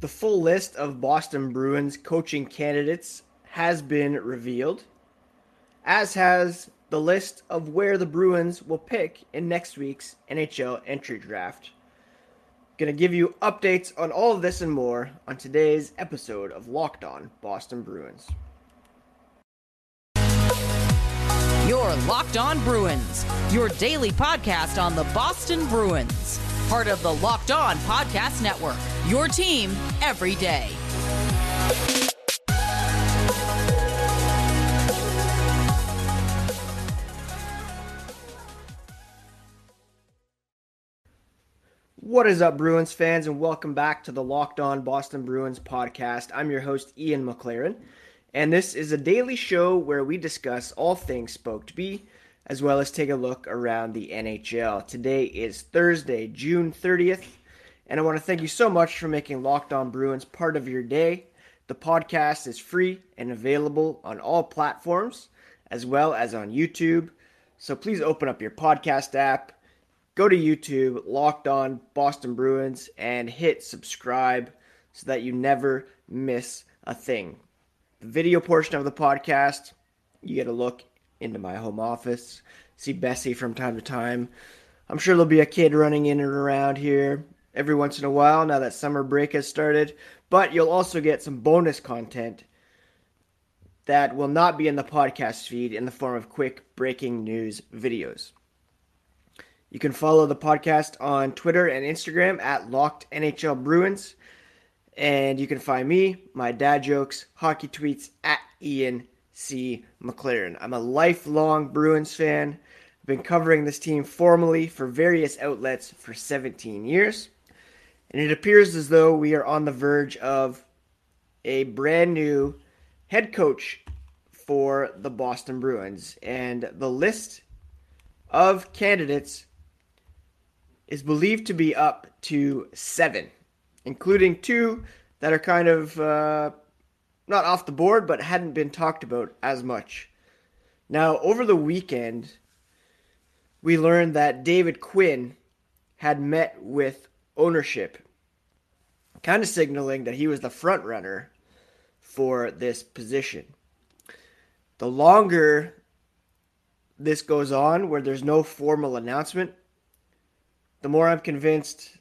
The full list of Boston Bruins coaching candidates has been revealed, as has the list of where the Bruins will pick in next week's NHL entry draft. Going to give you updates on all of this and more on today's episode of Locked On Boston Bruins. Your Locked On Bruins, your daily podcast on the Boston Bruins, part of the Locked On Podcast Network. Your team every day. What is up, Bruins fans, and welcome back to the Locked On Boston Bruins podcast. I'm your host, Ian McLaren, and this is a daily show where we discuss all things Spoked B, as well as take a look around the NHL. Today is Thursday, June 30th, and I want to thank you so much for making Locked On Bruins part of your day. The podcast is free and available on all platforms, as well as on YouTube. So please open up your podcast app go to YouTube, Locked On Boston Bruins, and hit subscribe so that you never miss a thing. The video portion of the podcast, you get a look into my home office, see Bessie from time to time. I'm sure there'll be a kid running in and around here every once in a while now that summer break has started, but you'll also get some bonus content that will not be in the podcast feed in the form of quick breaking news videos. You can follow the podcast on Twitter and Instagram at Locked NHL Bruins. And you can find me, my dad jokes, hockey tweets at Ian C. McLaren. I'm a lifelong Bruins fan. I've been covering this team formally for various outlets for 17 years. And it appears as though we are on the verge of a brand new head coach for the Boston Bruins. And the list of candidates is believed to be up to seven, including two that are kind of uh, not off the board but hadn't been talked about as much. Now, over the weekend, we learned that David Quinn had met with ownership, kind of signaling that he was the front runner for this position. The longer this goes on, where there's no formal announcement, the more I'm convinced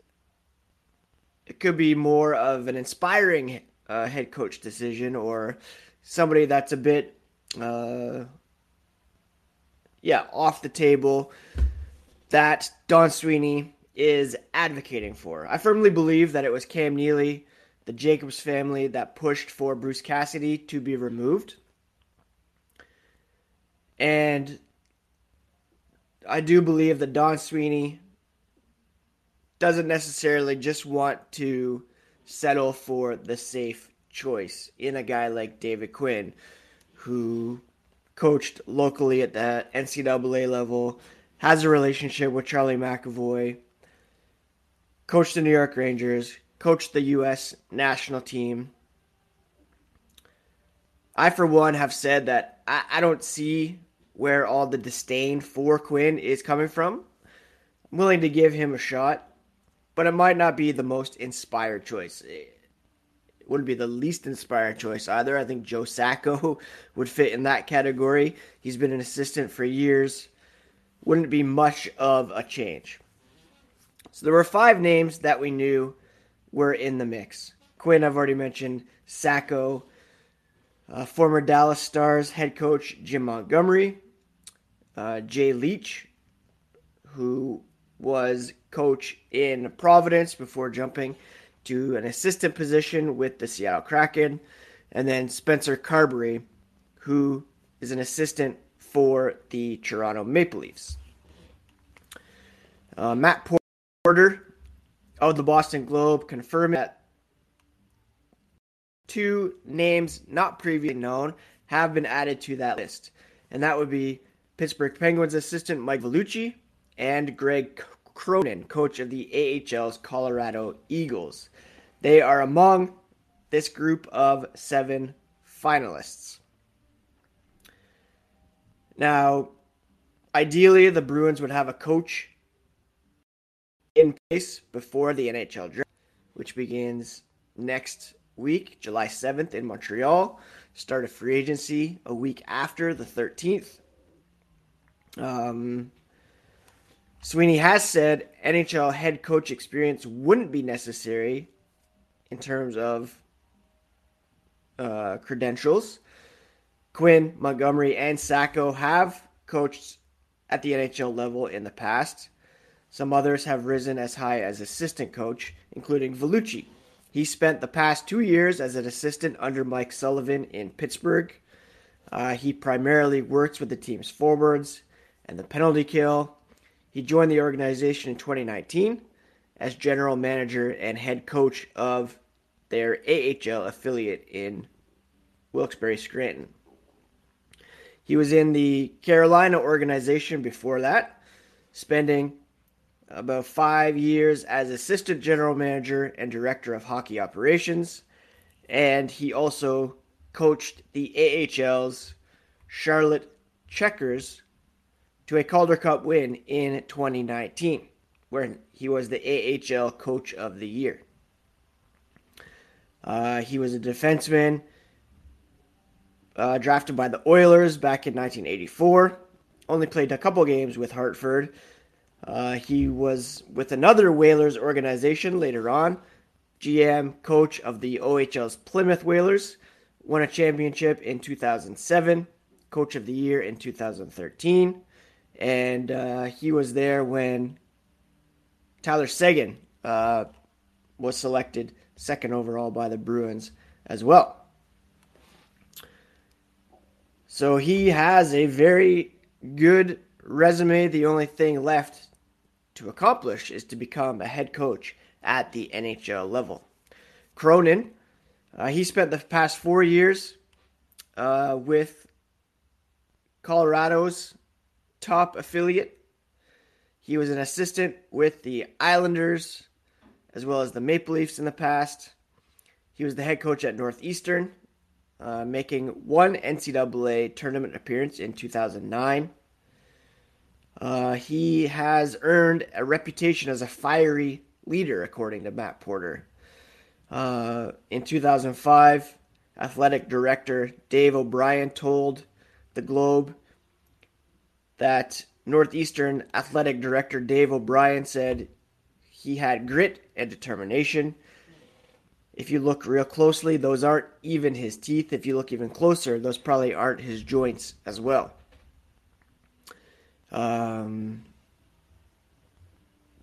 it could be more of an inspiring uh, head coach decision or somebody that's a bit, uh, yeah, off the table that Don Sweeney is advocating for. I firmly believe that it was Cam Neely, the Jacobs family, that pushed for Bruce Cassidy to be removed. And I do believe that Don Sweeney doesn't necessarily just want to settle for the safe choice in a guy like David Quinn, who coached locally at the NCAA level, has a relationship with Charlie McAvoy, coached the New York Rangers, coached the U.S. national team. I, for one, have said that I, I don't see where all the disdain for Quinn is coming from. I'm willing to give him a shot but it might not be the most inspired choice. It wouldn't be the least inspired choice either. I think Joe Sacco would fit in that category. He's been an assistant for years. Wouldn't be much of a change. So there were five names that we knew were in the mix. Quinn, I've already mentioned. Sacco, uh, former Dallas Stars head coach Jim Montgomery, uh, Jay Leach, who was coach in Providence before jumping to an assistant position with the Seattle Kraken, and then Spencer Carbery, who is an assistant for the Toronto Maple Leafs. Uh, Matt Porter of the Boston Globe confirmed that two names not previously known have been added to that list, and that would be Pittsburgh Penguins assistant Mike Vellucci and Greg Cronin, coach of the AHL's Colorado Eagles. They are among this group of seven finalists. Now, ideally, the Bruins would have a coach in place before the NHL draft, which begins next week, July 7th in Montreal. Start a free agency a week after the 13th. Um, Sweeney has said NHL head coach experience wouldn't be necessary in terms of uh, credentials. Quinn, Montgomery, and Sacco have coached at the NHL level in the past. Some others have risen as high as assistant coach, including Vellucci. He spent the past two years as an assistant under Mike Sullivan in Pittsburgh. Uh, he primarily works with the team's forwards and the penalty kill. He joined the organization in 2019 as general manager and head coach of their AHL affiliate in Wilkes-Barre Scranton. He was in the Carolina organization before that, spending about five years as assistant general manager and director of hockey operations. And he also coached the AHL's Charlotte Checkers to a Calder Cup win in 2019, where he was the AHL Coach of the Year. Uh, he was a defenseman uh, drafted by the Oilers back in 1984. Only played a couple games with Hartford. Uh, he was with another Whalers organization later on, GM coach of the OHL's Plymouth Whalers. Won a championship in 2007, coach of the year in 2013, and uh, he was there when Tyler Seguin uh, was selected second overall by the Bruins as well. So he has a very good resume. The only thing left to accomplish is to become a head coach at the NHL level. Cronin, uh, he spent the past four years uh, with Colorado's top affiliate. He was an assistant with the Islanders as well as the Maple Leafs in the past. He was the head coach at Northeastern uh, making one NCAA tournament appearance in 2009. Uh, he has earned a reputation as a fiery leader, according to Matt Porter. Uh, in 2005, athletic director Dave O'Brien told the Globe that Northeastern athletic director Dave O'Brien said he had grit and determination if you look real closely, those aren't even his teeth. If you look even closer, those probably aren't his joints as well. Um,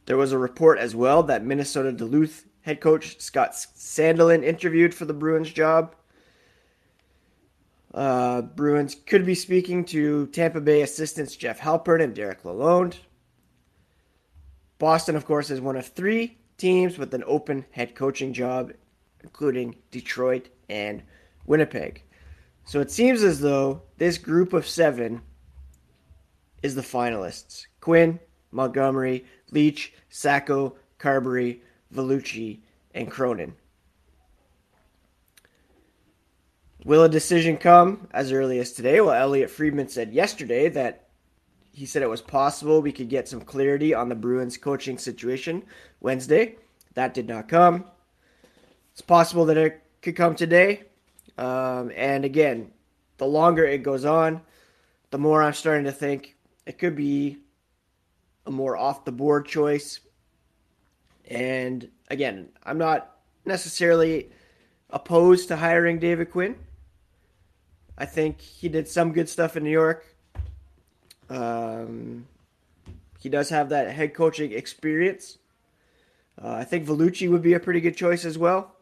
there was a report as well that Minnesota Duluth head coach Scott Sandelin interviewed for the Bruins job. Uh, Bruins could be speaking to Tampa Bay assistants Jeff Halpern and Derek Lalonde. Boston, of course, is one of three teams with an open head coaching job including Detroit and Winnipeg. So it seems as though this group of seven is the finalists Quinn, Montgomery, Leach, Sacco, Carbery, Vellucci, and Cronin. Will a decision come as early as today? Well, Elliotte Friedman said yesterday that he said it was possible we could get some clarity on the Bruins coaching situation Wednesday. That did not come. It's possible that it could come today. Um, and again, the longer it goes on, the more I'm starting to think it could be a more off the board choice. And again, I'm not necessarily opposed to hiring David Quinn. I think he did some good stuff in New York. Um, he does have that head coaching experience. Uh, I think Vellucci would be a pretty good choice as well.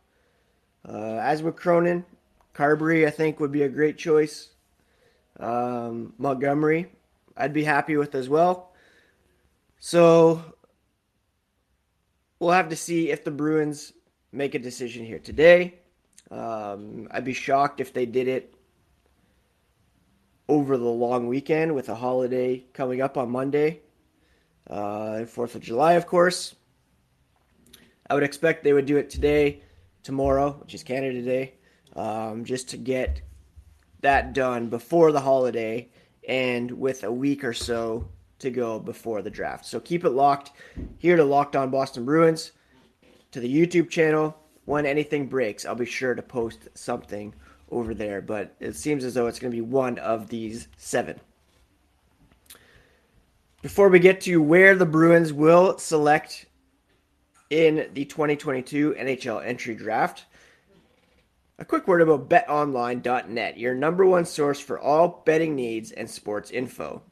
Uh, as with Cronin, Carbery, I think, would be a great choice. Um, Montgomery, I'd be happy with as well. So we'll have to see if the Bruins make a decision here today. Um, I'd be shocked if they did it over the long weekend with a holiday coming up on Monday, uh, 4th of July, of course. I would expect they would do it today tomorrow, which is Canada Day, um, just to get that done before the holiday and with a week or so to go before the draft. So keep it locked here to Locked On Boston Bruins, to the YouTube channel, when anything breaks, I'll be sure to post something over there. But it seems as though it's going to be one of these seven. Before we get to where the Bruins will select in the 2022 NHL entry draft, a quick word about betonline.net, your number one source for all betting needs and sports info.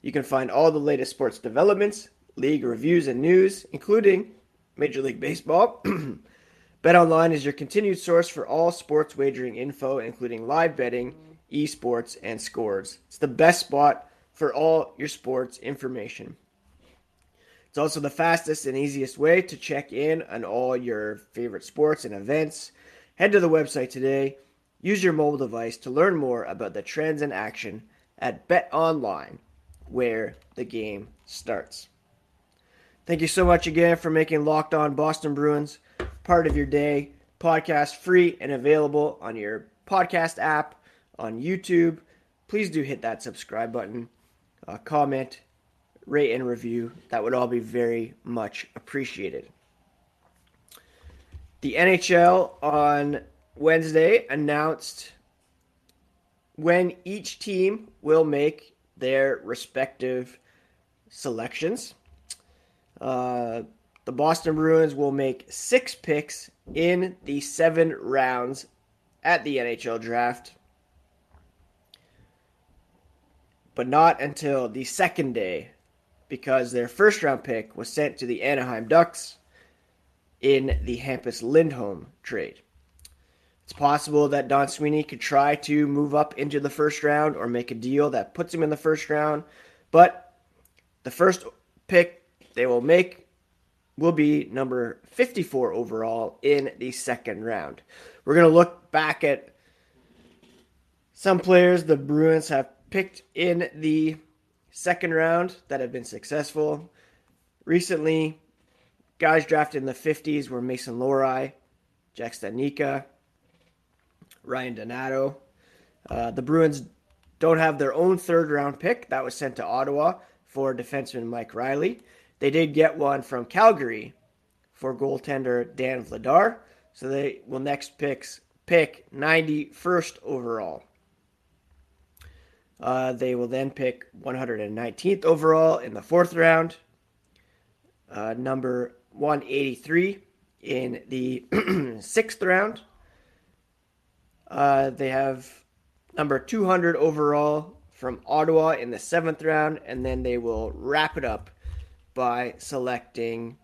You can find all the latest sports developments, league reviews, and news, including Major League Baseball. BetOnline is your continued source for all sports wagering info, including live betting, esports, and scores. It's the best spot for all your sports information. It's also the fastest and easiest way to check in on all your favorite sports and events. Head to the website today. Use your mobile device to learn more about the trends in action at BetOnline, where the game starts. Thank you so much again for making Locked On Boston Bruins part of your day. Podcast free and available on your podcast app, on YouTube. Please do hit that subscribe button, uh, comment, rate, and review. That would all be very much appreciated. The NHL on Wednesday announced when each team will make their respective selections. Uh, the Boston Bruins will make six picks in the seven rounds at the NHL draft, but not until the second day because their first round pick was sent to the Anaheim Ducks in the Hampus Lindholm trade. It's possible that Don Sweeney could try to move up into the first round or make a deal that puts him in the first round, but the first pick they will make will be number 54 overall in the second round. We're going to look back at some players the Bruins have picked in the second round that have been successful. Recently, guys drafted in the 50s were Mason Lohrei, Jack Studnicka, Ryan Donato. Uh, the Bruins don't have their own third round pick. That was sent to Ottawa for defenseman Mike Reilly. They did get one from Calgary for goaltender Dan Vladar. So they will next picks, pick 91st overall. Uh, they will then pick 119th overall in the fourth round, uh, number 183 in the sixth round. Uh, they have number 200 overall from Ottawa in the seventh round, and then they will wrap it up by selecting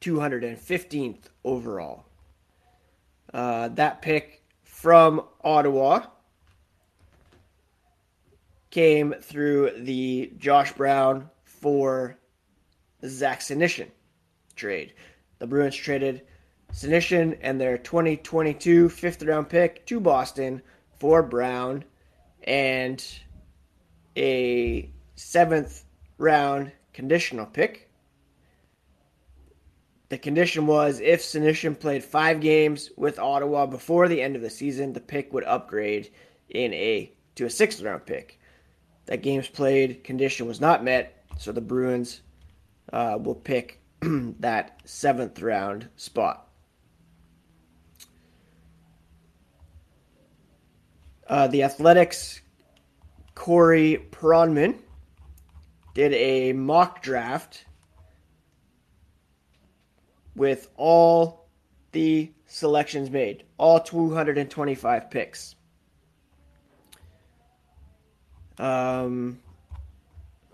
215th overall. Uh, that pick from Ottawa came through the Josh Brown for Zach Senyshyn trade. The Bruins traded Senyshyn and their 2022 fifth round pick to Boston for Brown and a seventh round conditional pick. The condition was if Senyshyn played five games with Ottawa before the end of the season, the pick would upgrade in a to a sixth round pick. That games played condition was not met, so the Bruins uh, will pick that seventh round spot. Uh, the Athletic's, Corey Pronman did a mock draft with all the selections made, all 225 picks. Um,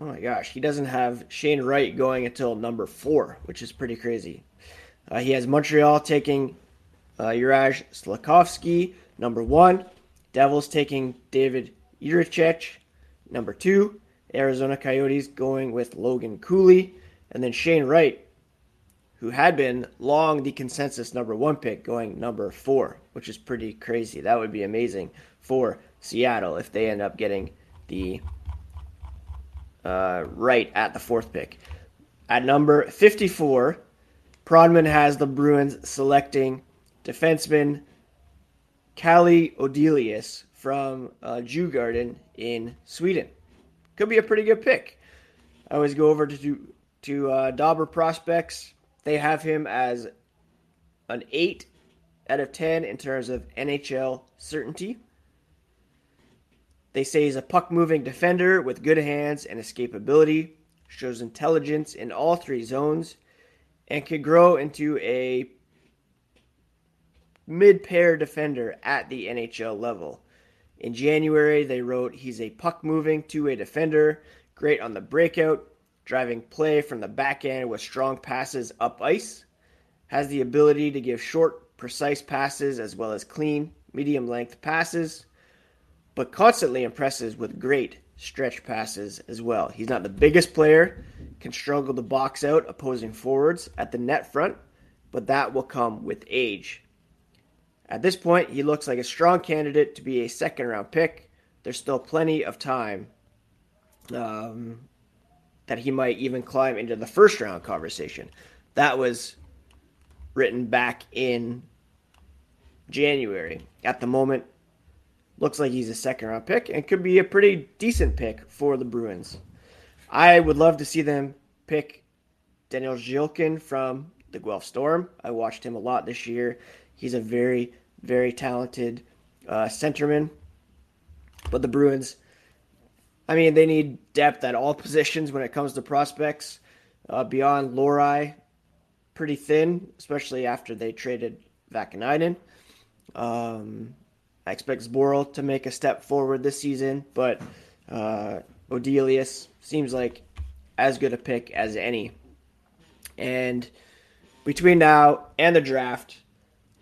oh my gosh, he doesn't have Shane Wright going until number four, which is pretty crazy. Uh, he has Montreal taking uh, Juraj Slafkovsky, number one. Devils taking David Jiricek, number two. Arizona Coyotes going with Logan Cooley, and then Shane Wright, who had been long the consensus number one pick, going number four, which is pretty crazy. That would be amazing for Seattle if they end up getting the uh, right at the fourth pick. At number 54, Pronman has the Bruins selecting defenseman Calle Odelius from uh, Garden in Sweden could be a pretty good pick. I always go over to to uh, Dobber prospects. They have him as an 8 out of 10 in terms of NHL certainty. They say he's a puck moving defender with good hands and escapability, shows intelligence in all three zones, and could grow into a mid pair defender at the NHL level. In January, they wrote he's a puck moving two way defender, great on the breakout, driving play from the back end with strong passes up ice, has the ability to give short, precise passes as well as clean, medium length passes, but constantly impresses with great stretch passes as well. He's not the biggest player, can struggle to box out opposing forwards at the net front, but that will come with age. At this point, he looks like a strong candidate to be a second round pick. There's still plenty of time um, that he might even climb into the first round conversation. That was written back in January. At the moment, looks like he's a second round pick and could be a pretty decent pick for the Bruins. I would love to see them pick Daniel Zhilkin from the Guelph Storm. I watched him a lot this year. He's a very, very talented uh, centerman. But the Bruins, I mean, they need depth at all positions when it comes to prospects. Uh, beyond Lohrei, pretty thin, especially after they traded Vaakanainen. Um, I expect Zboril to make a step forward this season, but uh, Odelius seems like as good a pick as any. And between now and the draft,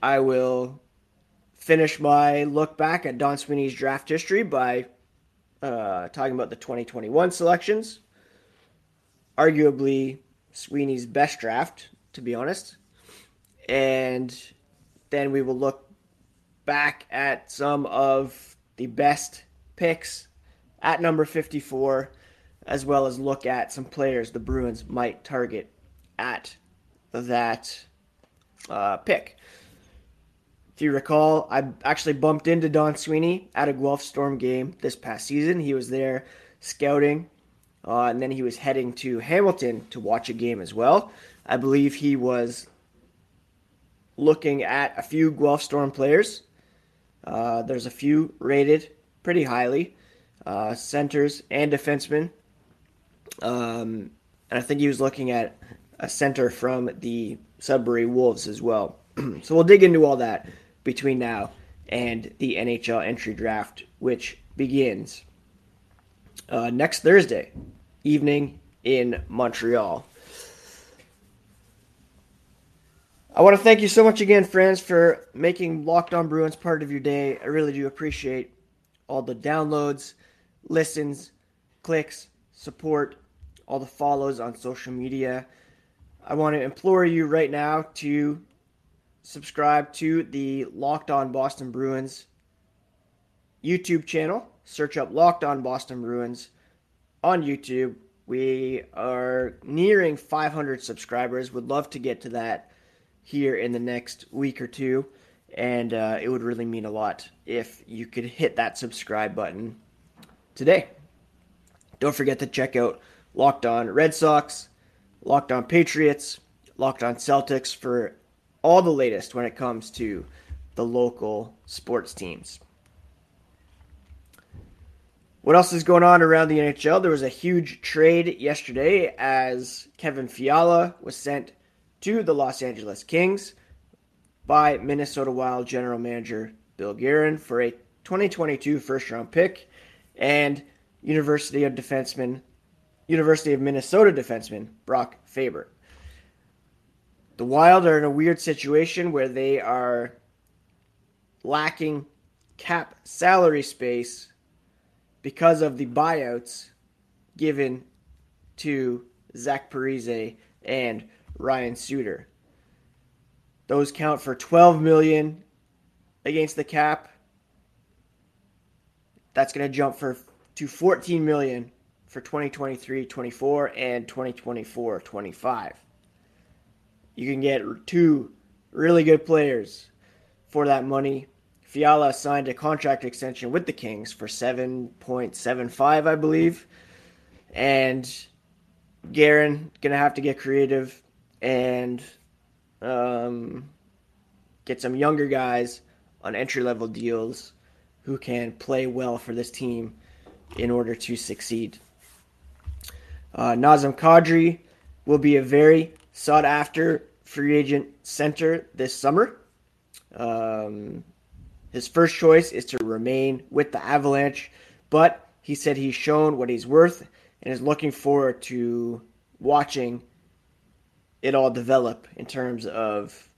I will finish my look back at Don Sweeney's draft history by uh, talking about the 2021 selections. Arguably Sweeney's best draft, to be honest. And then we will look back at some of the best picks at number 54, as well as look at some players the Bruins might target at that uh, pick. If you recall, I actually bumped into Don Sweeney at a Guelph Storm game this past season. He was there scouting, uh, and then he was heading to Hamilton to watch a game as well. I believe he was looking at a few Guelph Storm players. Uh, there's a few rated pretty highly, uh, centers and defensemen. Um, and I think he was looking at a center from the Sudbury Wolves as well. so we'll dig into all that between now and the NHL entry draft, which begins uh, next Thursday evening in Montreal. I want to thank you so much again, friends, for making Locked On Bruins part of your day. I really do appreciate all the downloads, listens, clicks, support, all the follows on social media. I want to implore you right now to subscribe to the Locked On Boston Bruins YouTube channel. Search up Locked On Boston Bruins on YouTube. We are nearing 500 subscribers. Would love to get to that here in the next week or two. And uh, it would really mean a lot if you could hit that subscribe button today. Don't forget to check out Locked On Red Sox, Locked On Patriots, Locked On Celtics for all the latest when it comes to the local sports teams. What else is going on around the NHL? There was a huge trade yesterday as Kevin Fiala was sent to the Los Angeles Kings by Minnesota Wild general manager Bill Guerin for a 2022 first round pick and University of defenseman University of Minnesota defenseman Brock Faber. The Wild are in a weird situation where they are lacking cap salary space because of the buyouts given to Zach Parise and Ryan Suter. Those count for 12 million against the cap. That's going to jump for to 14 million for 2023-24 and 2024-25 you can get two really good players for that money. Fiala signed a contract extension with the Kings for 7.75, I believe. And Guerin going to have to get creative and um, get some younger guys on entry level deals who can play well for this team in order to succeed. Uh, Nazem Kadri will be a very sought after free agent center this summer. Um, his first choice is to remain with the Avalanche, but he said he's shown what he's worth and is looking forward to watching it all develop in terms of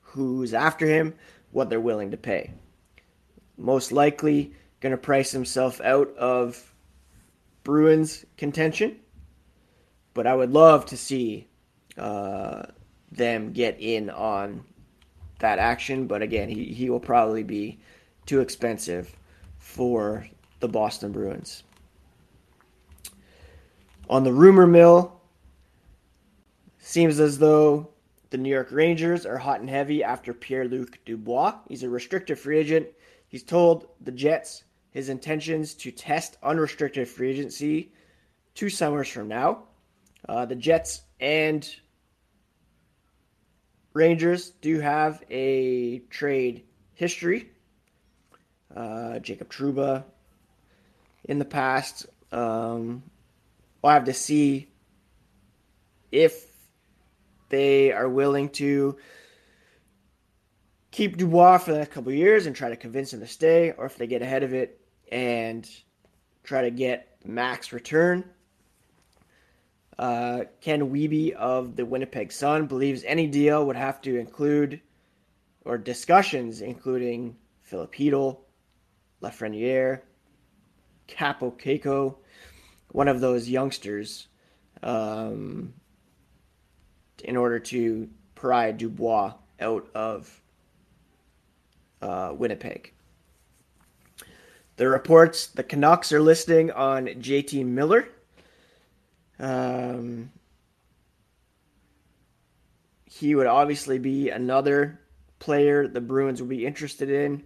who's after him, what they're willing to pay. Most likely going to price himself out of Bruins contention, but I would love to see uh, them get in on that action. But again, he, he will probably be too expensive for the Boston Bruins. On the rumor mill, seems as though the New York Rangers are hot and heavy after Pierre Luc Dubois. He's a restricted free agent. He's told the Jets his intentions to test unrestricted free agency two summers from now. Uh, the Jets and Rangers do have a trade history. Uh, Jacob Trouba in the past. Um, we'll have to see if they are willing to keep Dubois for the next couple years and try to convince him to stay, or if they get ahead of it and try to get max return. Uh, Ken Wiebe of the Winnipeg Sun believes any deal would have to include, or discussions including Filip Chytil, Lafreniere, Kaapo Kakko, one of those youngsters, um, in order to pry Dubois out of uh, Winnipeg. The reports the Canucks are listing on JT Miller. Um, he would obviously be another player the Bruins would be interested in,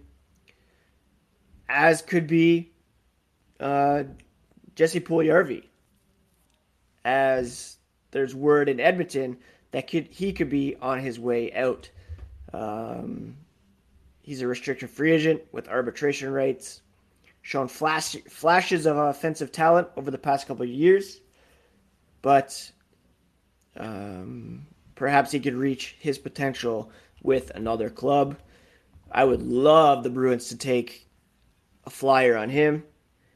as could be uh, Jesse Puljujarvi. As there's word in Edmonton that could he could be on his way out. Um, he's a restricted free agent with arbitration rights shown flash, flashes of offensive talent over the past couple of years, but um, perhaps he could reach his potential with another club. I would love the Bruins to take a flyer on him.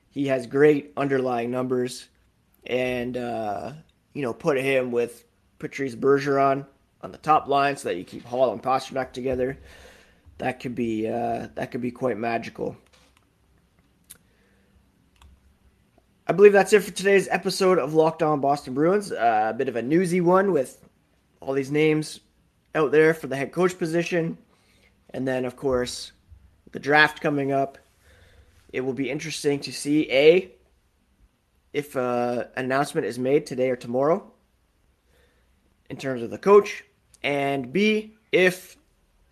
He has great underlying numbers, and uh, you know, put him with Patrice Bergeron on the top line so that you keep Hall and Pastrnak together. That could be uh, that could be quite magical. I believe that's it for today's episode of Locked On Boston Bruins. Uh, a bit of a newsy one with all these names out there for the head coach position. And then, of course, the draft coming up. It will be interesting to see A, if an uh, announcement is made today or tomorrow in terms of the coach, and B, if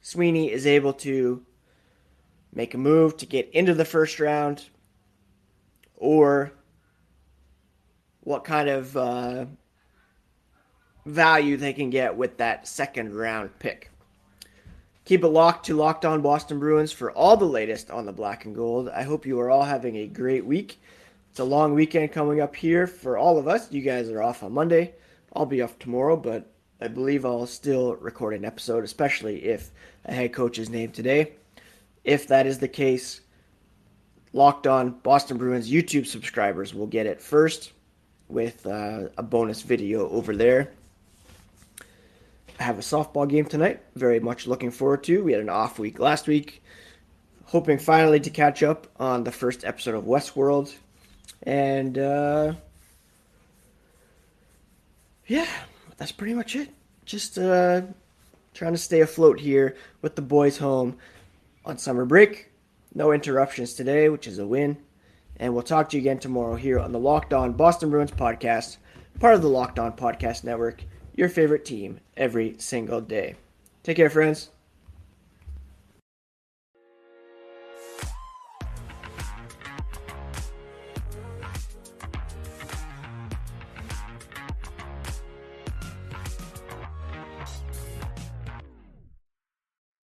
Sweeney is able to make a move to get into the first round or what kind of uh, value they can get with that second round pick. Keep it locked to Locked On Boston Bruins for all the latest on the black and gold. I hope you are all having a great week. It's a long weekend coming up here for all of us. You guys are off on Monday. I'll be off tomorrow, but I believe I'll still record an episode, especially if a head coach is named today. If that is the case, Locked On Boston Bruins YouTube subscribers will get it first with uh, a bonus video over there. I have a softball game tonight. Very much looking forward to. We had an off week last week. Hoping finally to catch up on the first episode of Westworld. And uh, yeah, that's pretty much it. Just uh, trying to stay afloat here with the boys home on summer break. No interruptions today, which is a win. And we'll talk to you again tomorrow here on the Locked On Boston Bruins podcast, part of the Locked On Podcast Network, your favorite team every single day. Take care, friends.